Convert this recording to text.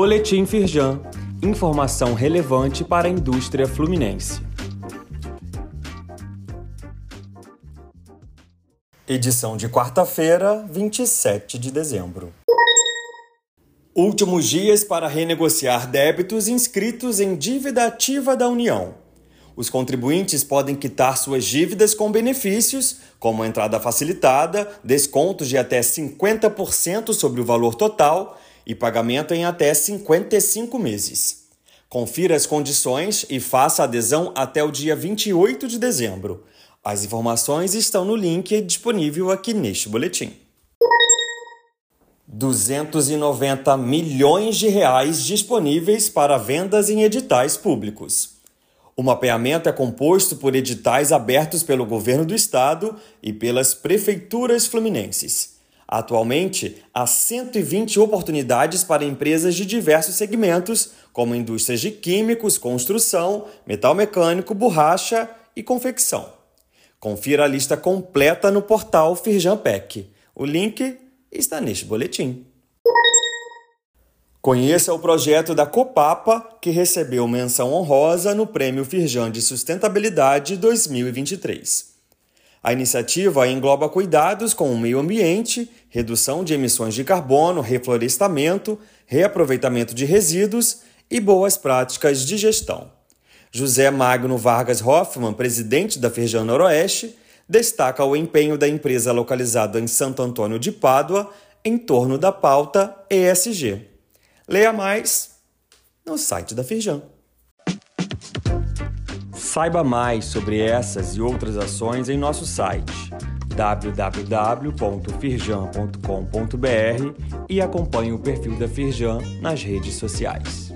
Boletim Firjan. Informação relevante para a indústria fluminense. Edição de quarta-feira, 27 de dezembro. Últimos dias para renegociar débitos inscritos em dívida ativa da União. Os contribuintes podem quitar suas dívidas com benefícios, como entrada facilitada, descontos de até 50% sobre o valor total e pagamento em até 55 meses. Confira as condições e faça adesão até o dia 28 de dezembro. As informações estão no link disponível aqui neste boletim. 290 milhões de reais disponíveis para vendas em editais públicos. O mapeamento é composto por editais abertos pelo governo do estado e pelas prefeituras fluminenses. Atualmente, há 120 oportunidades para empresas de diversos segmentos, como indústrias de químicos, construção, metal mecânico, borracha e confecção. Confira a lista completa no portal Firjanpec. O link está neste boletim. Conheça o projeto da Copapa, que recebeu menção honrosa no Prêmio Firjan de Sustentabilidade 2023. A iniciativa engloba cuidados com o meio ambiente, redução de emissões de carbono, reflorestamento, reaproveitamento de resíduos e boas práticas de gestão. José Magno Vargas Hoffman, presidente da Firjan Noroeste, destaca o empenho da empresa localizada em Santo Antônio de Pádua em torno da pauta ESG. Leia mais no site da Firjan. Saiba mais sobre essas e outras ações em nosso site www.firjan.com.br e acompanhe o perfil da Firjan nas redes sociais.